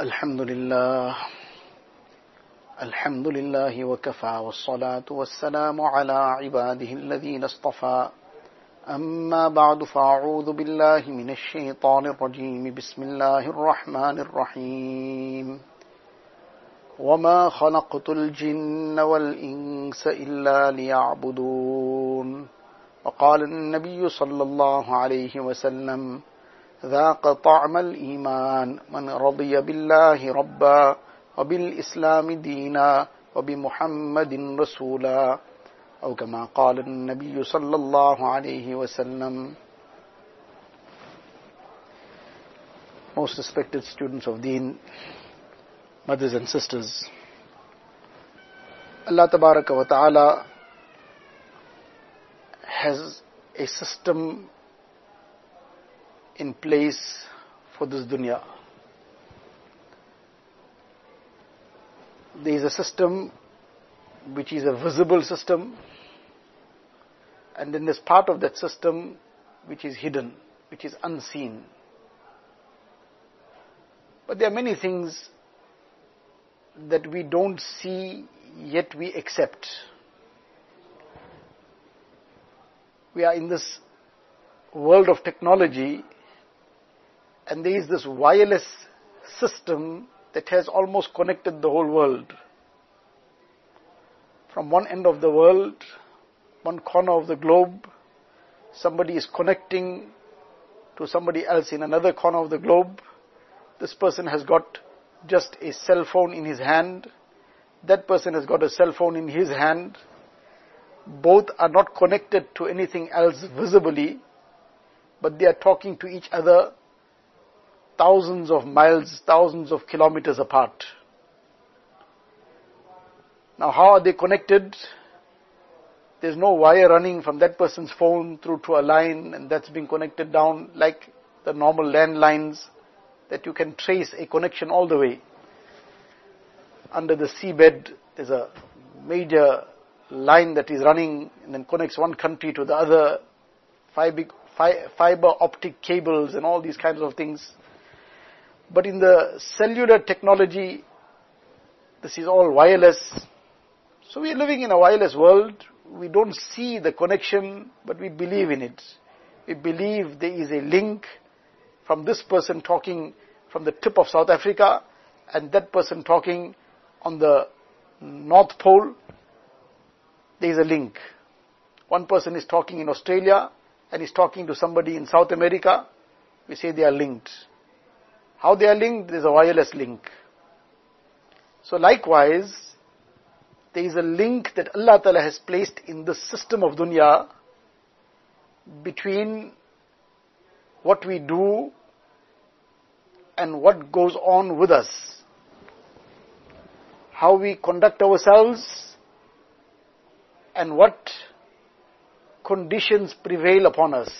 الحمد لله. الحمد لله وكفى والصلاة والسلام على عباده الذين اصطفى. أما بعد فأعوذ بالله من الشيطان الرجيم. بسم الله الرحمن الرحيم. وما خلقت الجن والإنس إلا ليعبدون. وقال النبي صلى الله عليه وسلم ذاق طعم الإيمان. من رضي بالله ربا وبالإسلام دينا وبمحمد رسولا. أو كما قال النبي صلى الله عليه وسلم. Most respected students of Deen, mothers and sisters, Allah Tabaraka wa Ta'ala has a system in place for this dunya. There is a system which is a visible system, and then there's part of that system which is hidden, which is unseen. But there are many things that we don't see, yet we accept. We are in this world of technology, and there is this wireless system that has almost connected the whole world. From one end of the world, one corner of the globe, somebody is connecting to somebody else in another corner of the globe. This person has got just a cell phone in his hand. That person has got a cell phone in his hand. Both are not connected to anything else visibly, but they are talking to each other thousands of miles, thousands of kilometers apart. Now, how are they connected? There's no wire running from that person's phone through to a line, and that's being connected down like the normal landlines that you can trace a connection all the way. Under the seabed, there's a major line that is running and then connects one country to the other, fiber, optic cables and all these kinds of things. But in the cellular technology, this is all wireless. So we are living in a wireless world. We don't see the connection, but we believe in it. We believe there is a link from this person talking from the tip of South Africa and that person talking on the North Pole. There is a link. One person is talking in Australia and is talking to somebody in South America. We say they are linked. How they are linked? There is a wireless link. So likewise, there is a link that Allah Ta'ala has placed in the system of dunya between what we do and what goes on with us. How we conduct ourselves and what conditions prevail upon us.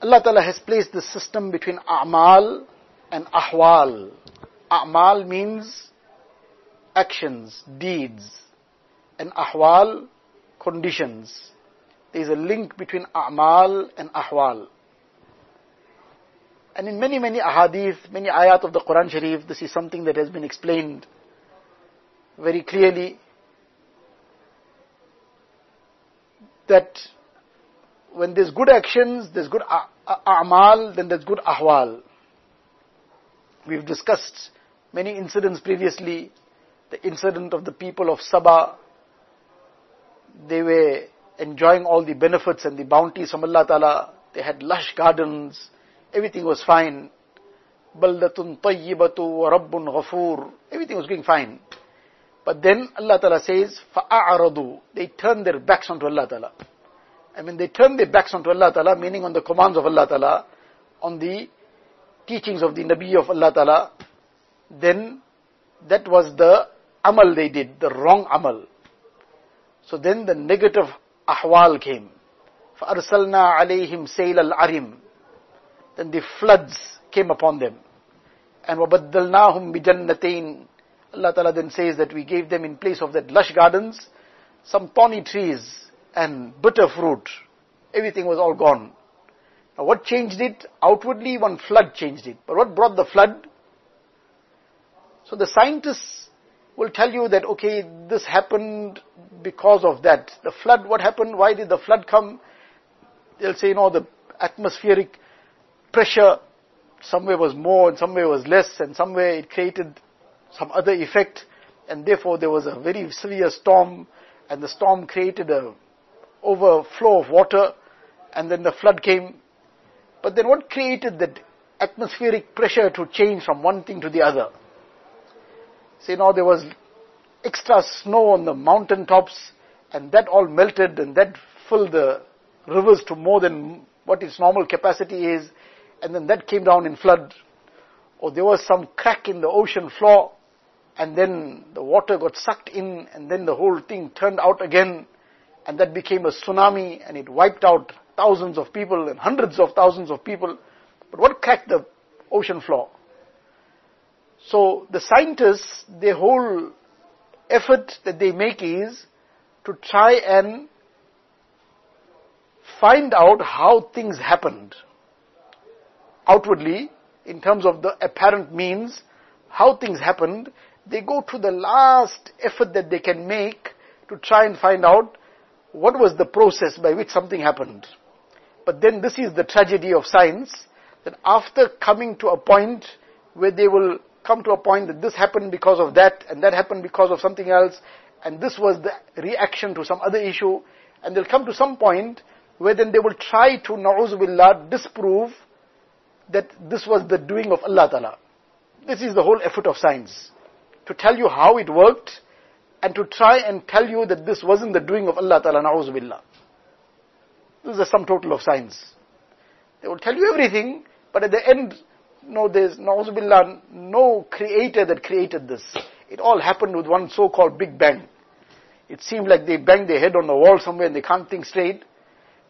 Allah Ta'ala has placed the system between a'mal and ahwal. A'mal means actions, deeds, and ahwal, conditions. There is a link between a'mal and ahwal. And in many, many ahadith, many ayat of the Quran Sharif, this is something that has been explained very clearly. That when there's good actions, there's good a'mal, then there's good ahwal. We've discussed many incidents previously. The incident of the people of Sabah. They were enjoying all the benefits and the bounties from Allah Ta'ala. They had lush gardens. Everything was fine. Baldatun tayyibatu wa rabbun ghafoor. Everything was going fine. But then Allah Ta'ala says, فَأَعْرَضُوا They turned their backs onto Allah Ta'ala. I mean, they turn their backs onto Allah Ta'ala, meaning on the commands of Allah Ta'ala, on the teachings of the Nabi of Allah Ta'ala, then that was the amal they did, the wrong amal. So then the negative ahwal came. فَأَرْسَلْنَا عَلَيْهِمْ سَيْلَ الْعَرِمِ Then the floods came upon them. And وَبَدَّلْنَاهُمْ بِجَنَّتَيْنِ Allah Ta'ala then says that we gave them in place of that lush gardens, some thorny trees, and bitter fruit. Everything was all gone. Now what changed it? Outwardly, one flood changed it. But what brought the flood? So the scientists will tell you that, okay, this happened because of that. The flood, what happened? Why did the flood come? They'll say, you know, the atmospheric pressure somewhere was more and somewhere was less and somewhere it created some other effect and therefore there was a very severe storm and the storm created a overflow of water and then the flood came. But then what created that atmospheric pressure to change from one thing to the other? Say now there was extra snow on the mountain tops and that all melted and that filled the rivers to more than what its normal capacity is and then that came down in flood. Or there was some crack in the ocean floor and then the water got sucked in and then the whole thing turned out again and that became a tsunami and it wiped out thousands of people and hundreds of thousands of people. But what cracked the ocean floor? So the scientists, their whole effort that they make is to try and find out how things happened outwardly in terms of the apparent means, how things happened, they go to the last effort that they can make to try and find out what was the process by which something happened. But then this is the tragedy of science, that after coming to a point where they will come to a point that this happened because of that, and that happened because of something else, and this was the reaction to some other issue, and they'll come to some point where then they will try to, na'uzubillah, disprove that this was the doing of Allah Ta'ala. This is the whole effort of science. To tell you how it worked, and to try and tell you that this wasn't the doing of Allah Ta'ala, na'uzubillah. This is the sum total of science. They will tell you everything, but at the end, no, there's, na'uzubillah, no creator that created this. It all happened with one so-called Big Bang. It seemed like they banged their head on the wall somewhere and they can't think straight.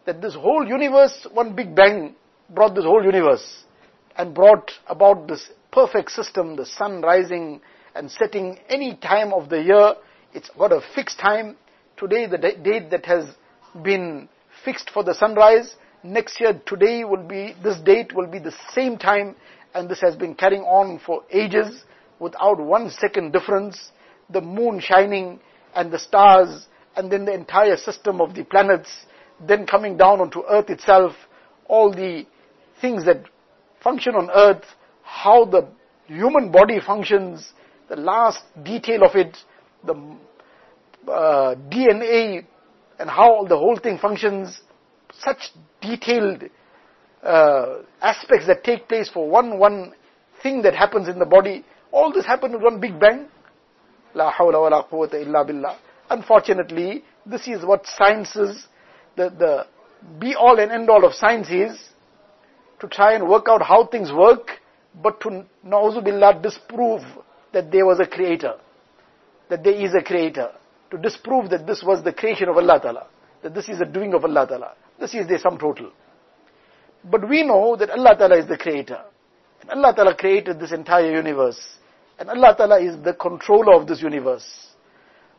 That this whole universe, one Big Bang brought this whole universe and brought about this perfect system, the sun rising and setting any time of the year. It's got a fixed time. Today, the date that has been fixed for the sunrise. Next year, today will be, this date will be the same time, and this has been carrying on for ages without one second difference. The moon shining and the stars, and then the entire system of the planets, then coming down onto earth itself, all the things that function on earth, how the human body functions, the last detail of it, the uh, DNA and how the whole thing functions, such detailed uh, aspects that take place for one one thing that happens in the body. All this happened with one big bang. La hawla wa la quwwata illa billah. Unfortunately, this is what science is, the, the be all and end all of science is, to try and work out how things work, but to, na'uzubillah, disprove that there was a creator, that there is a creator to disprove that this was the creation of Allah Ta'ala, that this is the doing of Allah Ta'ala. This is the sum total. But we know that Allah Ta'ala is the creator. And Allah Ta'ala created this entire universe. And Allah Ta'ala is the controller of this universe.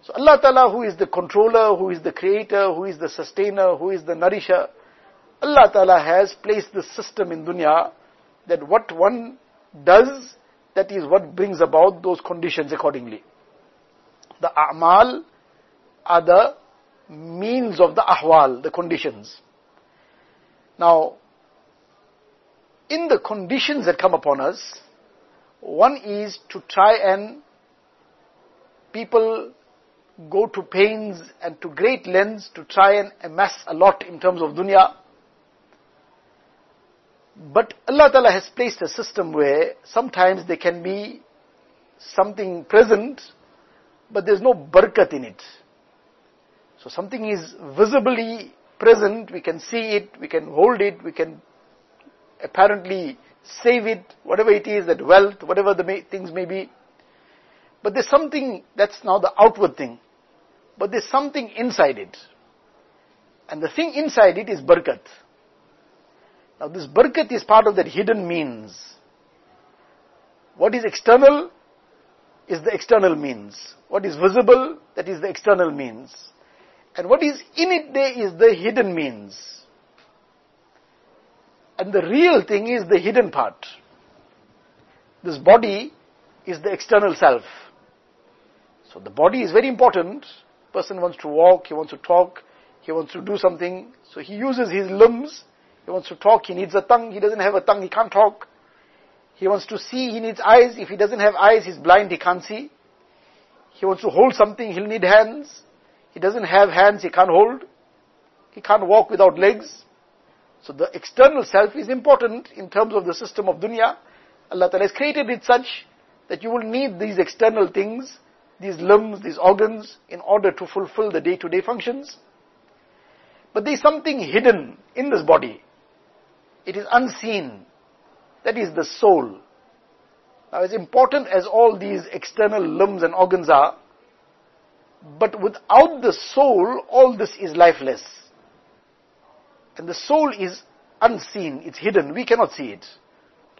So Allah Ta'ala who is the controller, who is the creator, who is the sustainer, who is the nourisher, Allah Ta'ala has placed the system in dunya that what one does, that is what brings about those conditions accordingly. The a'mal are the means of the ahwal, the conditions. Now, in the conditions that come upon us, one is to try and people go to pains and to great lengths to try and amass a lot in terms of dunya. But Allah Ta'ala has placed a system where sometimes there can be something present, but there's no barakat in it. So something is visibly present, we can see it, we can hold it, we can apparently save it, whatever it is, that wealth, whatever the may, things may be. But there's something that's now the outward thing. But there's something inside it. And the thing inside it is barakat. Now this barakat is part of that hidden means. What is external is the external means. What is visible, that is the external means. And what is in it there is the hidden means. And the real thing is the hidden part. This body is the external self. So the body is very important. Person wants to walk, he wants to talk, he wants to do something. So he uses his limbs. He wants to talk, he needs a tongue. He doesn't have a tongue, he can't talk. He wants to see, he needs eyes. If he doesn't have eyes, he's blind, he can't see. He wants to hold something, he'll need hands. He doesn't have hands, he can't hold. He can't walk without legs. So the external self is important in terms of the system of dunya. Allah Ta'ala has created it such that you will need these external things, these limbs, these organs, in order to fulfill the day-to-day functions. But there is something hidden in this body. It is unseen. That is the soul. Now as important as all these external limbs and organs are, but without the soul, all this is lifeless. And the soul is unseen, it's hidden, we cannot see it.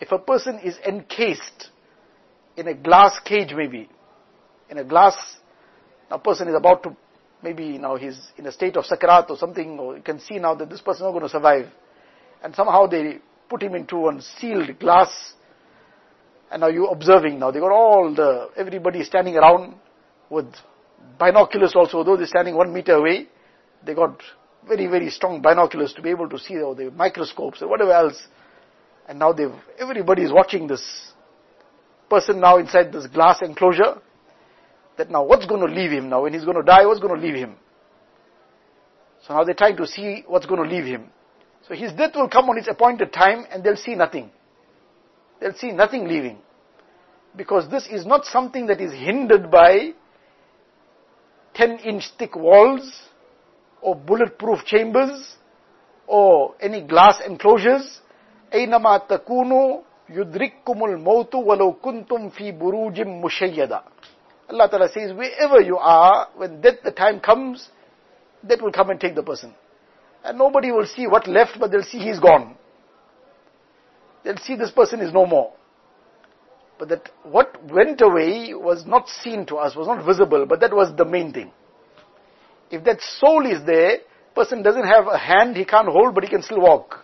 If a person is encased in a glass cage maybe, in a glass, a person is about to, maybe now he's in a state of sakarat or something, or you can see now that this person is not going to survive. And somehow they put him into one sealed glass, and now you're observing now, they got all the, everybody standing around with binoculars also, though they're standing one meter away, they got very, very strong binoculars to be able to see, or the microscopes, or whatever else. And now they've, everybody is watching this person now inside this glass enclosure. That now what's going to leave him now? When he's going to die, what's going to leave him? So now they're trying to see what's going to leave him. So his death will come on its appointed time and they'll see nothing. They'll see nothing leaving. Because this is not something that is hindered by 10 inch thick walls or bulletproof chambers or any glass enclosures. أينما تكونوا يدرككم الموت ولو كنتم في بروج مشيدة. Allah Ta'ala says, wherever you are, when death the time comes, death will come and take the person. And nobody will see what left, but they'll see he's gone. They'll see this person is no more. But that what went away was not seen to us, was not visible, but that was the main thing. If that soul is there, person doesn't have a hand, he can't hold, but he can still walk.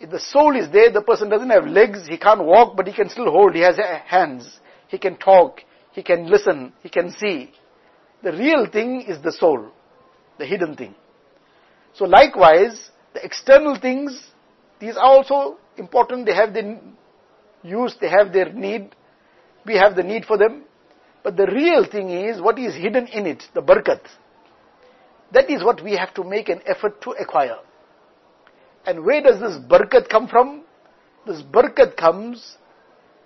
If the soul is there, the person doesn't have legs, he can't walk, but he can still hold, he has hands, he can talk, he can listen, he can see. The real thing is the soul, the hidden thing. So likewise, the external things, these are also important, they have their use, they have their need, we have the need for them. But the real thing is what is hidden in it, the barakat. That is what we have to make an effort to acquire. And where does this barakat come from? This barakat comes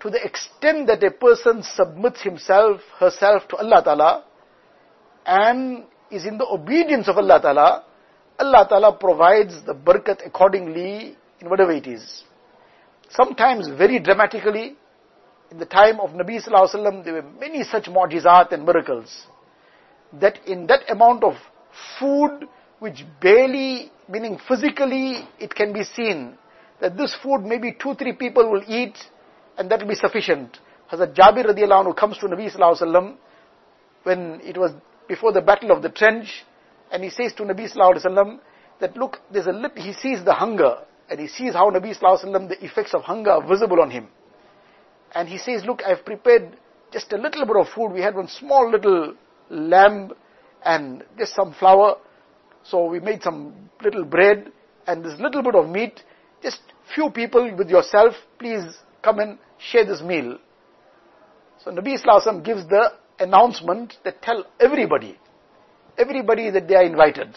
to the extent that a person submits himself, herself to Allah Ta'ala and is in the obedience of Allah Ta'ala, Allah Ta'ala provides the barakat accordingly in whatever it is. Sometimes very dramatically, in the time of Nabi Sallallahu Alaihi Wasallam, there were many such mu'jizat and miracles. That in that amount of food which barely, meaning physically, it can be seen that this food maybe two, three people will eat and that will be sufficient. Hazrat Jabir radiallahu anhu comes to Nabi sallallahu alaihi wasallam when it was before the battle of the trench and he says to Nabi sallallahu alaihi wasallam that look, there's a lit, he sees the hunger and he sees how Nabi sallallahu alaihi wasallam, the effects of hunger are visible on him. And he says, look, I've prepared just a little bit of food. We had one small little lamb and just some flour. So we made some little bread and this little bit of meat. Just few people with yourself, please come and share this meal. So Nabi Wasallam gives the announcement that tell everybody, everybody that they are invited.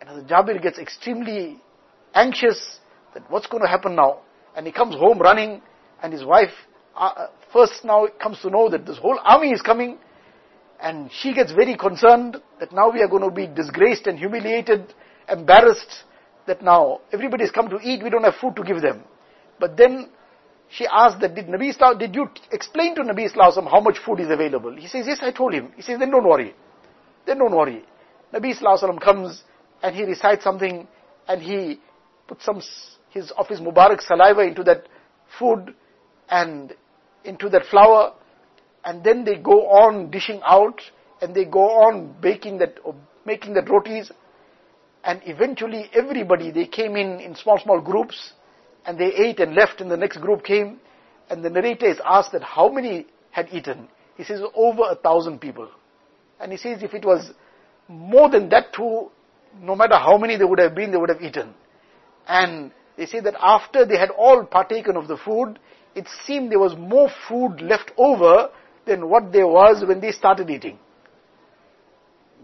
And Jabir gets extremely anxious that what's going to happen now. And he comes home running and his wife uh, first now comes to know that this whole army is coming and she gets very concerned that now we are going to be disgraced and humiliated, embarrassed, that now everybody has come to eat, we don't have food to give them. But then she asked that, did Nabi Islam, did you explain to Nabi Islam how much food is available? He says, yes, I told him. He says, then don't worry. Then don't worry. Nabi Islam comes and he recites something and he puts some his, of his Mubarak saliva into that food and into that flour and then they go on dishing out and they go on baking that, making that rotis. And eventually everybody, they came in in small, small groups and they ate and left and the next group came and the narrator is asked that how many had eaten. He says over a thousand people. And he says if it was more than that too, no matter how many they would have been, they would have eaten. And they say that after they had all partaken of the food, it seemed there was more food left over than what there was when they started eating.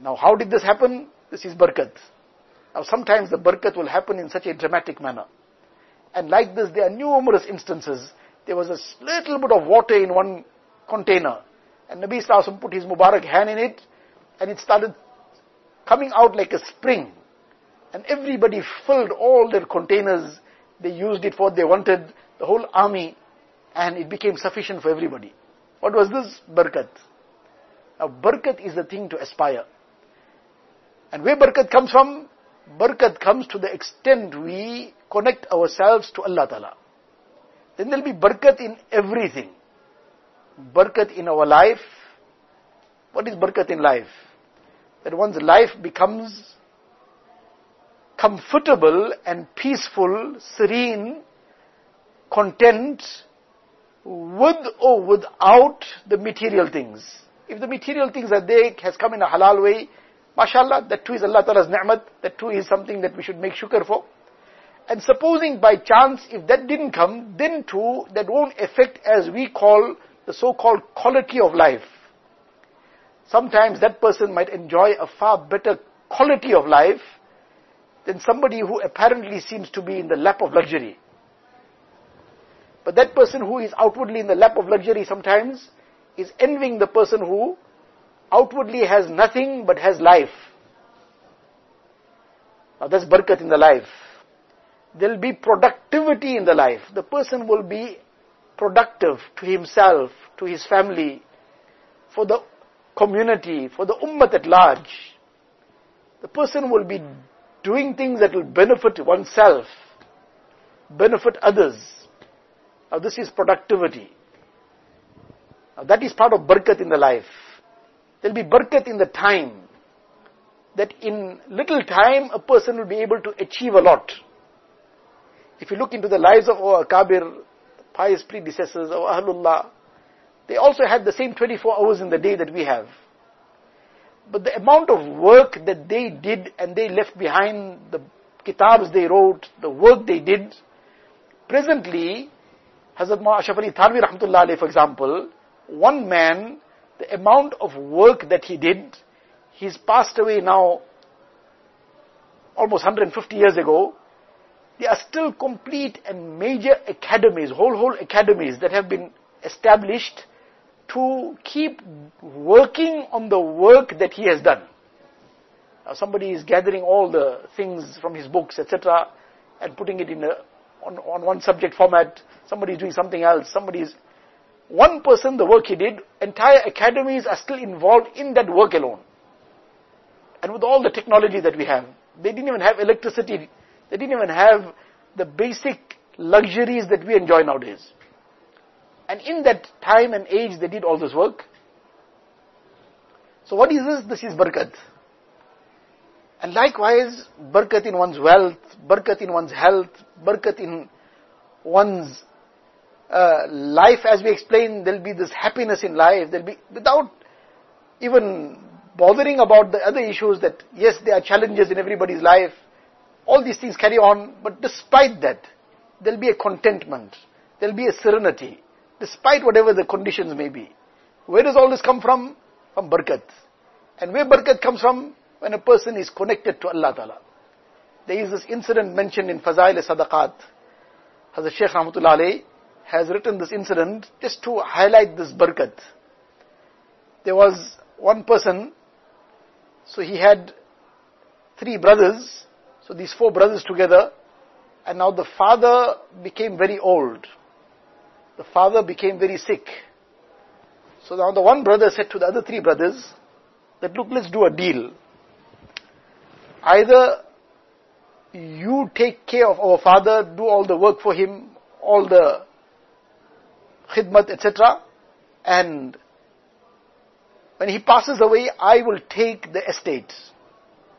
Now how did this happen? This is barakat. Now sometimes the barakat will happen in such a dramatic manner. And like this, there are numerous instances. There was a little bit of water in one container. And Nabi Sallallahu put his Mubarak hand in it, and it started coming out like a spring. And everybody filled all their containers. They used it for what they wanted, the whole army, and it became sufficient for everybody. What was this? Barakat. Now, barakat is the thing to aspire. And where barakat comes from? Barakat comes to the extent we connect ourselves to Allah Ta'ala. Then there'll be barakat in everything. Barakat in our life. What is barakat in life? That one's life becomes comfortable and peaceful, serene, content, with or without the material things. If the material things are there, has come in a halal way, mashallah, that too is Allah Ta'ala's ni'mat, that too is something that we should make shukr for. And supposing by chance, if that didn't come, then too, that won't affect as we call the so-called quality of life. Sometimes that person might enjoy a far better quality of life than somebody who apparently seems to be in the lap of luxury. But that person who is outwardly in the lap of luxury sometimes is envying the person who outwardly has nothing but has life. Now that's barakat in the life. There'll be productivity in the life. The person will be productive to himself, to his family, for the community, for the ummah at large. The person will be doing things that will benefit oneself, benefit others. Now this is productivity. Now that is part of barakat in the life. There'll be barakat in the time. That in little time a person will be able to achieve a lot. If you look into the lives of our Kabir, pious predecessors, our Ahlullah, they also had the same 24 hours in the day that we have. But the amount of work that they did and they left behind, the kitabs they wrote, the work they did, presently, Hazrat Ashraf Ali Thanvi Rahmatullah for example, one man, the amount of work that he did, he's passed away now almost 150 years ago. There are still complete and major academies, whole, whole academies that have been established to keep working on the work that he has done. Now somebody is gathering all the things from his books, etc., and putting it in a on, on one subject format, somebody is doing something else, somebody is, one person, the work he did, entire academies are still involved in that work alone. And with all the technology that we have, they didn't even have electricity, they didn't even have the basic luxuries that we enjoy nowadays. And in that time and age, they did all this work. So what is this? This is barakat. And likewise, barakat in one's wealth, barakat in one's health, barakat in one's uh, life, as we explained, there'll be this happiness in life, there'll be, without even bothering about the other issues that, yes, there are challenges in everybody's life, all these things carry on, but despite that, there'll be a contentment, there'll be a serenity, despite whatever the conditions may be. Where does all this come from? From barakat. And where barakat comes from? when a person is connected to Allah Ta'ala. There is this incident mentioned in Fazail Sadaqat. Hazrat Sheikh Rahmatullah alayhi has written this incident just to highlight this barakat. There was one person, so he had three brothers, so these four brothers together, and now the father became very old. The father became very sick. So now the one brother said to the other three brothers, that look, let's do a deal. Either you take care of our father, do all the work for him, all the khidmat, etc. And when he passes away, I will take the estate.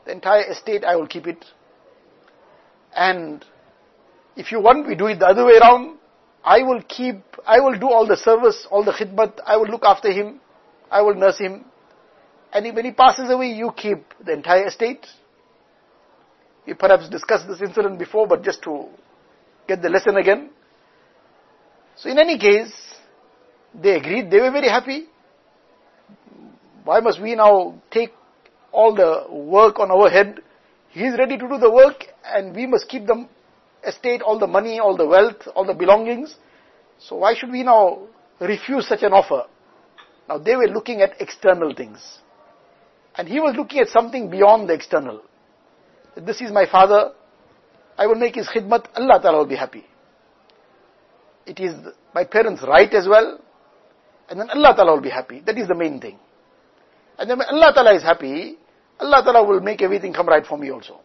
The entire estate, I will keep it And if you want, we do it the other way around. I will keep, I will do all the service, all the khidmat, I will look after him, I will nurse him. And when he passes away, you keep the entire estate. We perhaps discussed this incident before, but just to get the lesson again. So in any case, they agreed, they were very happy. Why must we now take all the work on our head? He is ready to do the work and we must keep the estate, all the money, all the wealth, all the belongings. So why should we now refuse such an offer? Now they were looking at external things. And he was looking at something beyond the external. This is my father. I will make his khidmat. Allah Ta'ala will be happy. It is my parents' right as well. And then Allah Ta'ala will be happy. That is the main thing. And then when Allah Ta'ala is happy, Allah Ta'ala will make everything come right for me also.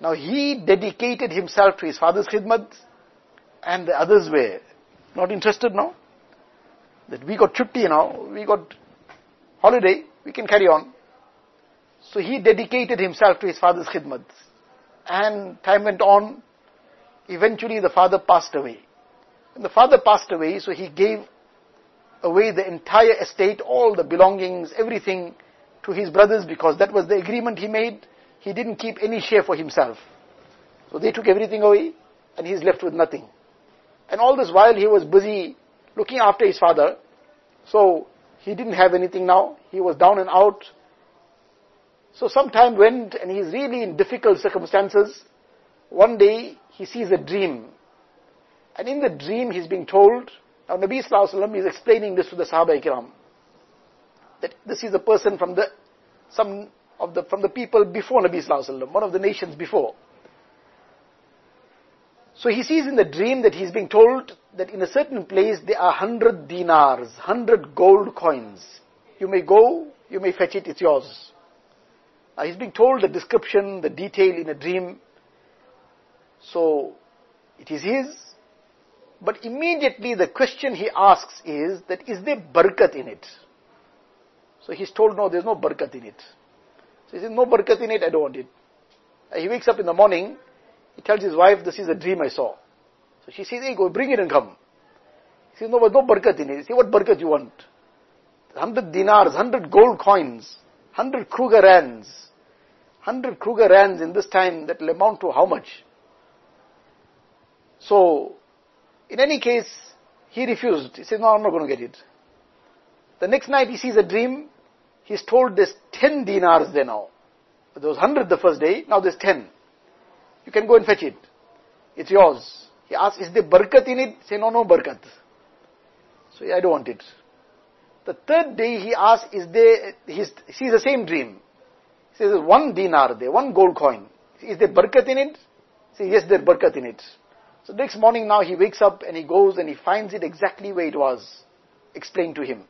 Now he dedicated himself to his father's khidmat and the others were not interested now. That we got chutti now, we got holiday, we can carry on. So he dedicated himself to his father's khidmat. And time went on. Eventually the father passed away. When the father passed away, so he gave away the entire estate, all the belongings, everything to his brothers because that was the agreement he made. He didn't keep any share for himself. So they took everything away and he's left with nothing. And all this while he was busy looking after his father. So he didn't have anything now. He was down and out. So some time went and he's really in difficult circumstances. One day he sees a dream. And in the dream he's being told, now Nabi Sallallahu is explaining this to the Sahaba Ikram, that this is a person from the, some of the, from the people before Nabi Sallallahu Alaihi Wasallam, one of the nations before. So he sees in the dream that he's being told that in a certain place there are hundred dinars, hundred gold coins. You may go, you may fetch it, it's yours. Now he's being told the description, the detail in a dream. So it is his. But immediately the question he asks is that is there barakat in it? So he's told no, there's no barakat in it. So he says no barakat in it, I don't want it. He wakes up in the morning, he tells his wife, this is a dream I saw. So she says, hey, go bring it and come. He says, no, but no barakat in it. He says, what barakat you want? 100 dinars, 100 gold coins, 100 Kruger rands. 100 Kruger rands in this time that will amount to how much? So, in any case, he refused. He said, no, I'm not going to get it. The next night he sees a dream. He's told there's 10 dinars there now. There was 100 the first day, now there's 10. You can go and fetch it. It's yours. He asks, is there barakat in it? Say, no, no barakat. So I don't want it. The third day he asks, is there, he sees the same dream. He says, one dinar there, one gold coin. Is there barakat in it? Say, yes, there's barakat in it. So next morning now he wakes up and he goes and he finds it exactly where it was explained to him.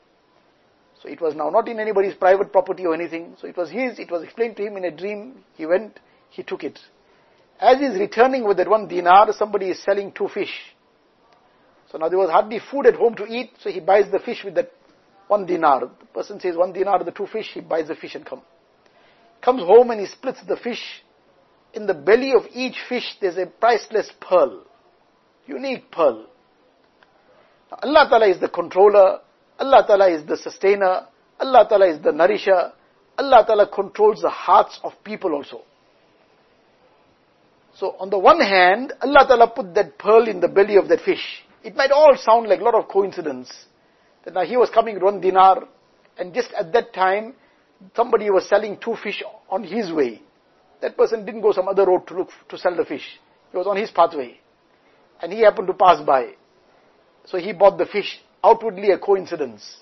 So it was now not in anybody's private property or anything. So it was his, it was explained to him in a dream. He went, he took it. As he's returning with that one dinar, somebody is selling two fish. So now there was hardly food at home to eat, so he buys the fish with that one dinar. The person says one dinar, the two fish, he buys the fish and come. Comes home and he splits the fish. In the belly of each fish, there's a priceless pearl. Unique pearl. Now, Allah Ta'ala is the controller. Allah Ta'ala is the sustainer. Allah Ta'ala is the nourisher. Allah Ta'ala controls the hearts of people also. So on the one hand, Allah Ta'ala put that pearl in the belly of that fish. It might all sound like a lot of coincidence. That now he was coming one dinar, and just at that time, somebody was selling two fish on his way. That person didn't go some other road to look to sell the fish. He was on his pathway. And he happened to pass by. So he bought the fish. Outwardly a coincidence.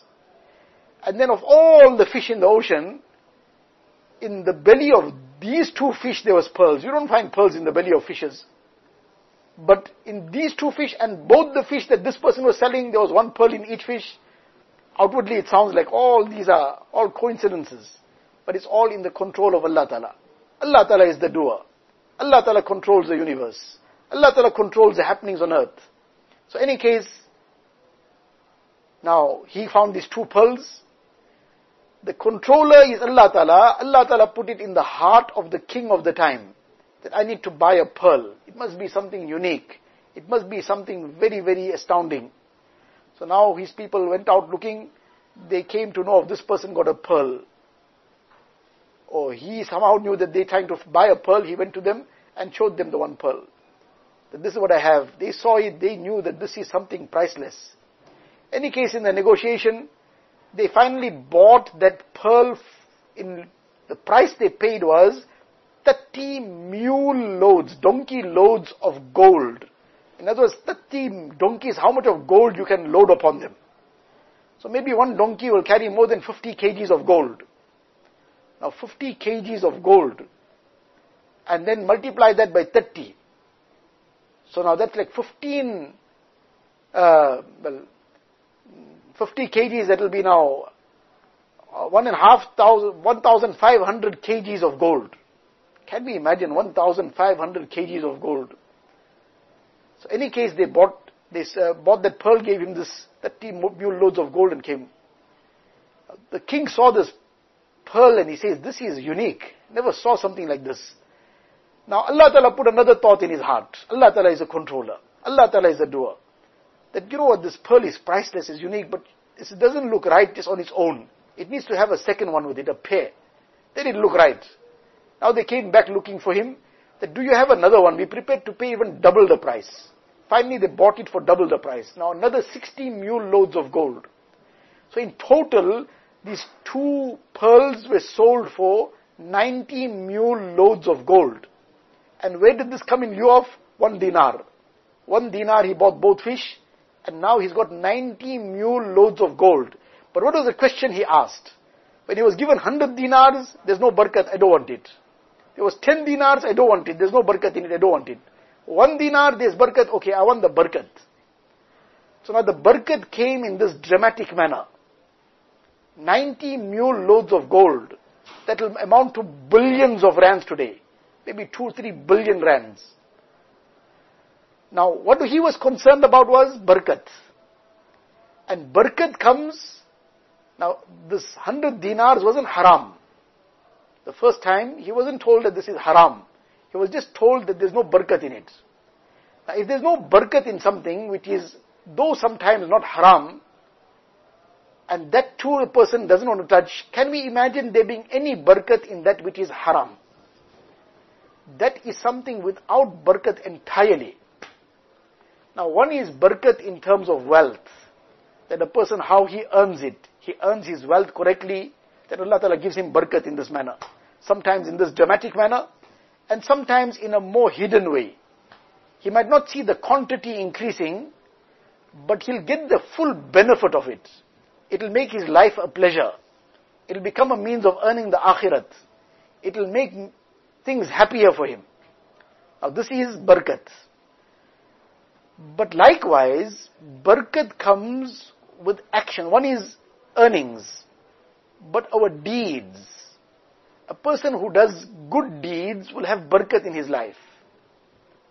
And then of all the fish in the ocean, in the belly of these two fish there was pearls. You don't find pearls in the belly of fishes. But in these two fish and both the fish that this person was selling, there was one pearl in each fish. Outwardly it sounds like all these are all coincidences. But it's all in the control of Allah Ta'ala. Allah Ta'ala is the doer. Allah Ta'ala controls the universe. Allah Ta'ala controls the happenings on earth. So any case, now he found these two pearls the controller is Allah Ta'ala. Allah Ta'ala put it in the heart of the king of the time. that I need to buy a pearl. It must be something unique. It must be something very, very astounding. So now his people went out looking. They came to know if this person got a pearl. Or he somehow knew that they trying to buy a pearl. He went to them and showed them the one pearl. That this is what I have. They saw it. They knew that this is something priceless. Any case in the negotiation, they finally bought that pearl in the price they paid was 30 mule loads, donkey loads of gold. In other words, 30 donkeys, how much of gold you can load upon them. So maybe one donkey will carry more than 50 kgs of gold. Now 50 kgs of gold, and then multiply that by 30. So now that's like 15, uh, well, 50 kgs, that will be now uh, one and a half thousand, 1,500 kgs of gold. Can we imagine 1,500 kgs of gold? So any case, they bought this, uh, bought that pearl, gave him this 30 mule loads of gold and came. The king saw this pearl and he says, this is unique. Never saw something like this. Now Allah Ta'ala put another thought in his heart. Allah Ta'ala is a controller. Allah Ta'ala is a doer. That you know what, this pearl is priceless, is unique, but it doesn't look right just on its own. It needs to have a second one with it, a pair. Then it look right. Now they came back looking for him. That do you have another one? We prepared to pay even double the price. Finally they bought it for double the price. Now another 60 mule loads of gold. So in total, these two pearls were sold for 90 mule loads of gold. And where did this come in lieu of? One dinar. One dinar he bought both fish, and now he's got 90 mule loads of gold. But what was the question he asked? When he was given 100 dinars, there's no barakat, I don't want it. There was 10 dinars, I don't want it. There's no barakat in it, I don't want it. One dinar, there's barakat, okay, I want the barakat. So now the barakat came in this dramatic manner. 90 mule loads of gold. That will amount to billions of rands today. Maybe 2 3 billion rands. Now, what he was concerned about was barakat. And barakat comes, now this 100 dinars wasn't haram. The first time, he wasn't told that this is haram. He was just told that there's no barakat in it. Now, if there's no barakat in something which is, though sometimes not haram, and that too a person doesn't want to touch, can we imagine there being any barakat in that which is haram? That is something without barakat entirely. Now one is barakat in terms of wealth. That a person, how he earns it. He earns his wealth correctly, that Allah Ta'ala gives him barakat in this manner. Sometimes in this dramatic manner, and sometimes in a more hidden way. He might not see the quantity increasing, but he'll get the full benefit of it. It'll make his life a pleasure. It'll become a means of earning the akhirat. It'll make things happier for him. Now this is barakat. But likewise, barakat comes with action. One is earnings, but our deeds. A person who does good deeds will have barakat in his life.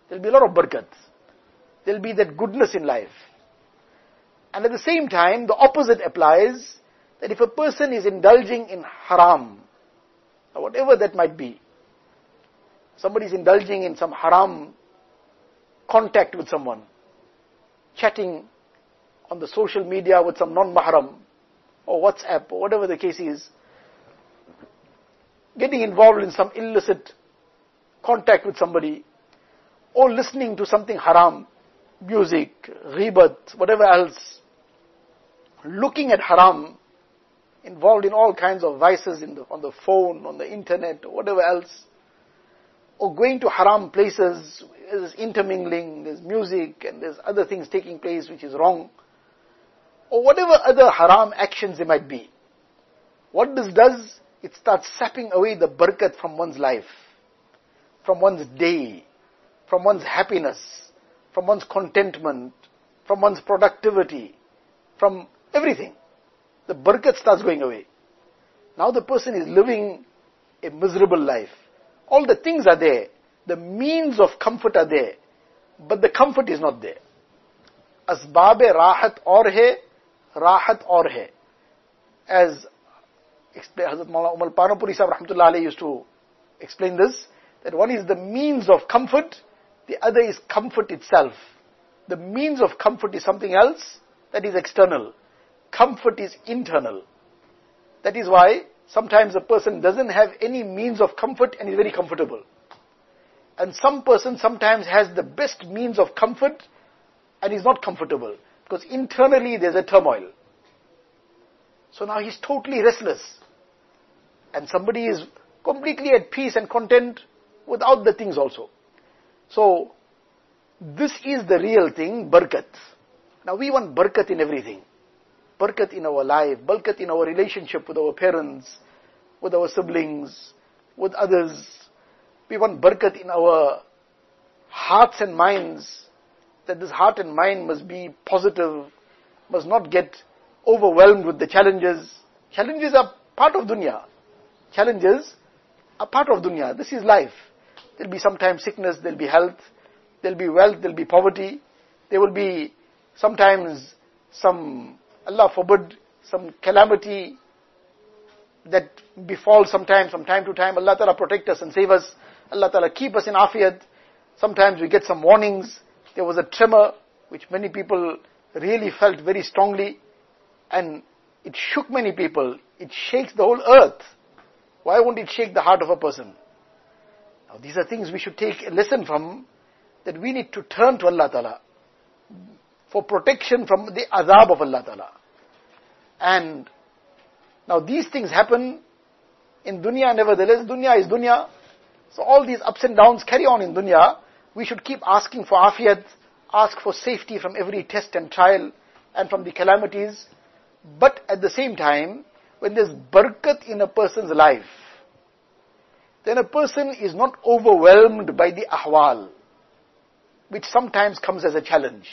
There'll be a lot of barakat. There'll be that goodness in life. And at the same time, the opposite applies, that if a person is indulging in haram, or whatever that might be, somebody is indulging in some haram contact with someone, chatting on the social media with some non-mahram, or WhatsApp, or whatever the case is, getting involved in some illicit contact with somebody, or listening to something haram, music, ghibat, whatever else, looking at haram, involved in all kinds of vices the, on the phone, on the internet, or whatever else, or going to haram places, there's intermingling, there's music, and there's other things taking place which is wrong, or whatever other haram actions there might be. What this does, it starts sapping away the barakat from one's life, from one's day, from one's happiness, from one's contentment, from one's productivity, from everything. The barakat starts going away. Now the person is living a miserable life. All the things are there. The means of comfort are there. But the comfort is not there. Asbab rahat or hai, rahat or hai. As Hazrat Maulana Umar Palanpuri Sahib Rahmatullah used to explain this, That one is the means of comfort, the other is comfort itself. The means of comfort is something else that is external. Comfort is internal. That is why sometimes a person doesn't have any means of comfort and is very comfortable. And some person sometimes has the best means of comfort and is not comfortable because internally there's a turmoil. So now he's totally restless. And somebody is completely at peace and content without the things also. So, this is the real thing, barakat. Now we want barakat in everything. Barakat in our life, barakat in our relationship with our parents, with our siblings, with others. We want barakat in our hearts and minds, that this heart and mind must be positive, must not get overwhelmed with the challenges. Challenges are part of dunya. Challenges are part of dunya. This is life. There'll be sometimes sickness, there'll be health, there'll be wealth, there'll be poverty. There will be sometimes some, Allah forbid, some calamity that befalls sometimes, from time to time. Allah Ta'ala protect us and save us. Allah Ta'ala keep us in afiyat. Sometimes we get some warnings. There was a tremor which many people really felt very strongly and it shook many people. It shakes the whole earth. Why won't it shake the heart of a person? Now these are things we should take a lesson from, that we need to turn to Allah Ta'ala for protection from the azab of Allah Ta'ala. And now these things happen in dunya nevertheless. Dunya is dunya. So all these ups and downs carry on in dunya. We should keep asking for afiyat, ask for safety from every test and trial and from the calamities. But at the same time, when there's barakat in a person's life, then a person is not overwhelmed by the ahwal, which sometimes comes as a challenge.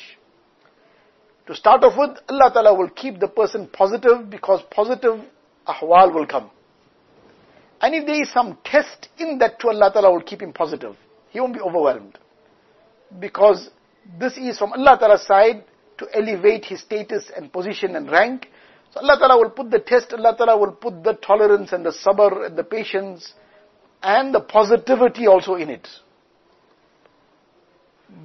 To start off with, Allah Ta'ala will keep the person positive because positive ahwal will come. And if there is some test in that to Allah Ta'ala will keep him positive. He won't be overwhelmed. Because this is from Allah Ta'ala's side to elevate his status and position and rank so Allah Ta'ala will put the test, Allah Ta'ala will put the tolerance and the sabr and the patience and the positivity also in it.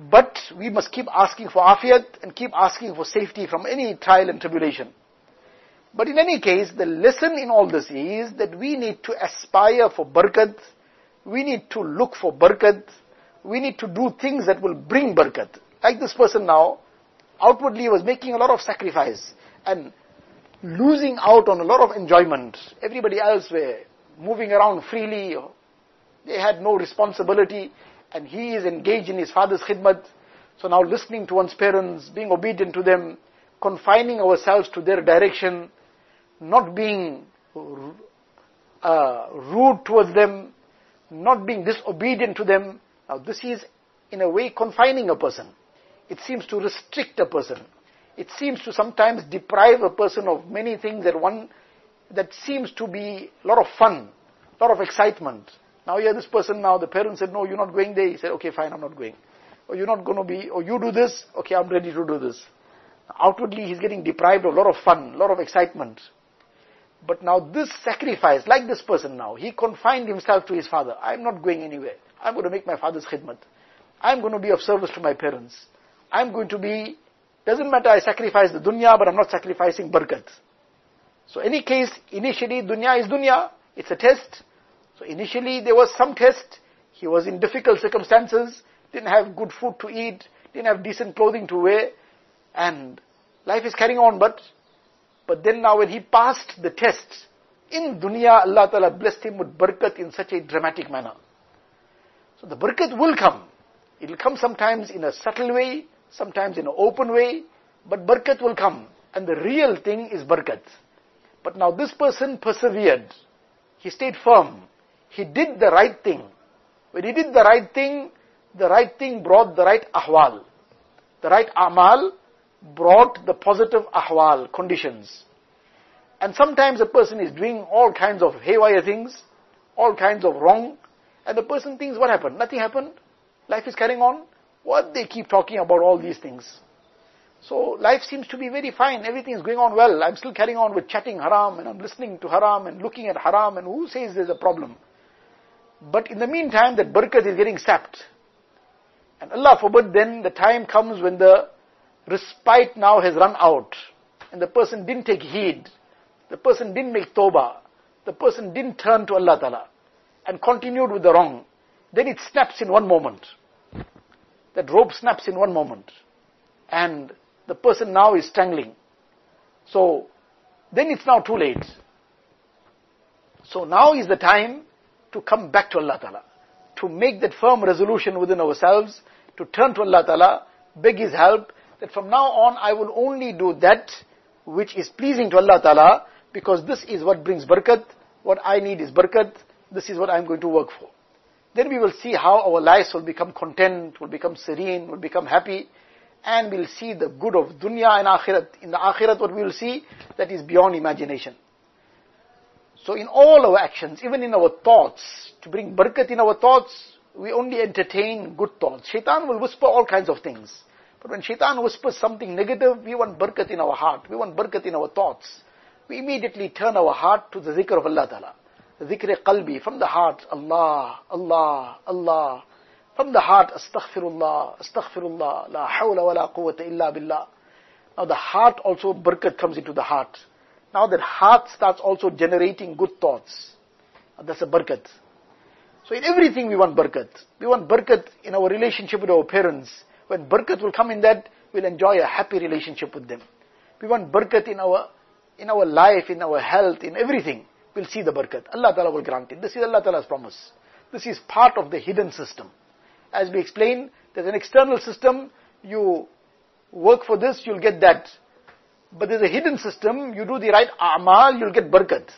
But we must keep asking for afiyat and keep asking for safety from any trial and tribulation. But in any case, the lesson in all this is that we need to aspire for barakat, we need to look for barakat, we need to do things that will bring barakat. Like this person now, outwardly was making a lot of sacrifice and losing out on a lot of enjoyment. Everybody else were moving around freely. They had no responsibility and he is engaged in his father's khidmat. So now listening to one's parents, being obedient to them, confining ourselves to their direction, not being uh, rude towards them, not being disobedient to them. Now this is in a way confining a person. It seems to restrict a person it seems to sometimes deprive a person of many things that one, that seems to be a lot of fun, a lot of excitement. Now here this person now, the parents said, no, you're not going there. He said, okay, fine, I'm not going. Or you're not going to be, or you do this, okay, I'm ready to do this. Outwardly, he's getting deprived of a lot of fun, a lot of excitement. But now this sacrifice, like this person now, he confined himself to his father. I'm not going anywhere. I'm going to make my father's khidmat. I'm going to be of service to my parents. I'm going to be doesn't matter I sacrifice the dunya, but I'm not sacrificing barakat. So any case, initially dunya is dunya, it's a test. So initially there was some test, he was in difficult circumstances, didn't have good food to eat, didn't have decent clothing to wear, and life is carrying on, but, but then now when he passed the test, in dunya Allah Ta'ala blessed him with barakat in such a dramatic manner. So the barakat will come. It will come sometimes in a subtle way, sometimes in an open way, but barakat will come. And the real thing is barakat. But now this person persevered. He stayed firm. He did the right thing. When he did the right thing, the right thing brought the right ahwal. The right amal brought the positive ahwal, conditions. And sometimes a person is doing all kinds of haywire things, all kinds of wrong, and the person thinks, what happened? Nothing happened. Life is carrying on. What they keep talking about all these things. So life seems to be very fine. Everything is going on well. I'm still carrying on with chatting haram and I'm listening to haram and looking at haram and who says there's a problem? But in the meantime, that barakat is getting sapped. And Allah forbid then the time comes when the respite now has run out and the person didn't take heed, the person didn't make tawbah, the person didn't turn to Allah Ta'ala and continued with the wrong, then it snaps in one moment. That rope snaps in one moment. And the person now is strangling. So, then it's now too late. So now is the time to come back to Allah Ta'ala. To make that firm resolution within ourselves, to turn to Allah Ta'ala, beg His help, that from now on I will only do that which is pleasing to Allah Ta'ala, because this is what brings barakat, what I need is barakat, this is what I'm going to work for. Then we will see how our lives will become content, will become serene, will become happy, and we'll see the good of dunya and akhirat. In the akhirat what we will see, that is beyond imagination. So in all our actions, even in our thoughts, to bring barakat in our thoughts, we only entertain good thoughts. Shaitan will whisper all kinds of things. But when shaitan whispers something negative, we want barakat in our heart. We want barakat in our thoughts. We immediately turn our heart to the zikr of Allah Ta'ala. Zikr qalbi, from the heart, Allah, Allah, Allah. From the heart, astaghfirullah, astaghfirullah, la hawla wa la quwwata illa billah. Now the heart also, barakat comes into the heart. Now that heart starts also generating good thoughts. That's a barakat. So in everything we want barakat. We want barakat in our relationship with our parents. When barakat will come in that, we'll enjoy a happy relationship with them. We want barakat in our, in our life, in our health, in everything. We'll see the barakat. Allah Ta'ala will grant it. This is Allah Ta'ala's promise. This is part of the hidden system. As we explained, there's an external system. You work for this, you'll get that. But there's a hidden system, you do the right a'mal, you'll get barakat.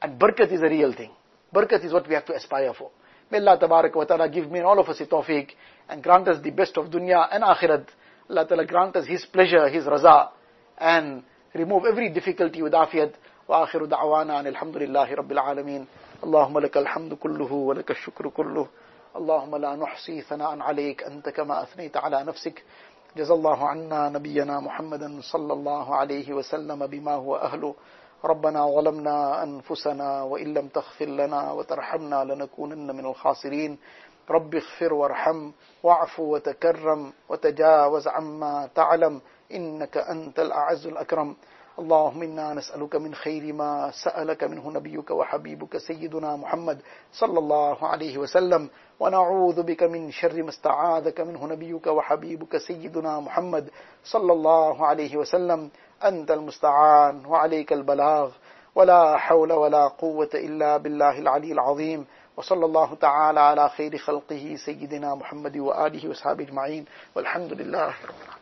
And barakat is a real thing. Barakat is what we have to aspire for. May Allah tabarak wa ta'ala give me and all of us a tawfiq and grant us the best of dunya and akhirat. Allah ta'ala grant us His pleasure, His raza and remove every difficulty with afiyat. وآخر دعوانا أن الحمد لله رب العالمين اللهم لك الحمد كله ولك الشكر كله اللهم لا نحصي ثناء عليك أنت كما أثنيت على نفسك جزا الله عنا نبينا محمدا صلى الله عليه وسلم بما هو أهله ربنا ظلمنا أنفسنا وإن لم تغفر لنا وترحمنا لنكونن من الخاسرين. رب اغفر وارحم واعف وتكرم وتجاوز عما تعلم. إنك أنت الأعز الأكرم. اللهم إنا نسألك من خير ما سألك منه نبيك وحبيبك سيدنا محمد صلى الله عليه وسلم. ونعوذ بك من شر ما استعاذك منه نبيك وحبيبك سيدنا محمد صلى الله عليه وسلم. انت المستعان وعليك البلاغ. ولا حول ولا قوة الا بالله العلي العظيم. وصلى الله تعالى على خير خلقه سيدنا محمد وآله واصحابه اجمعين والحمد لله رب العالمين.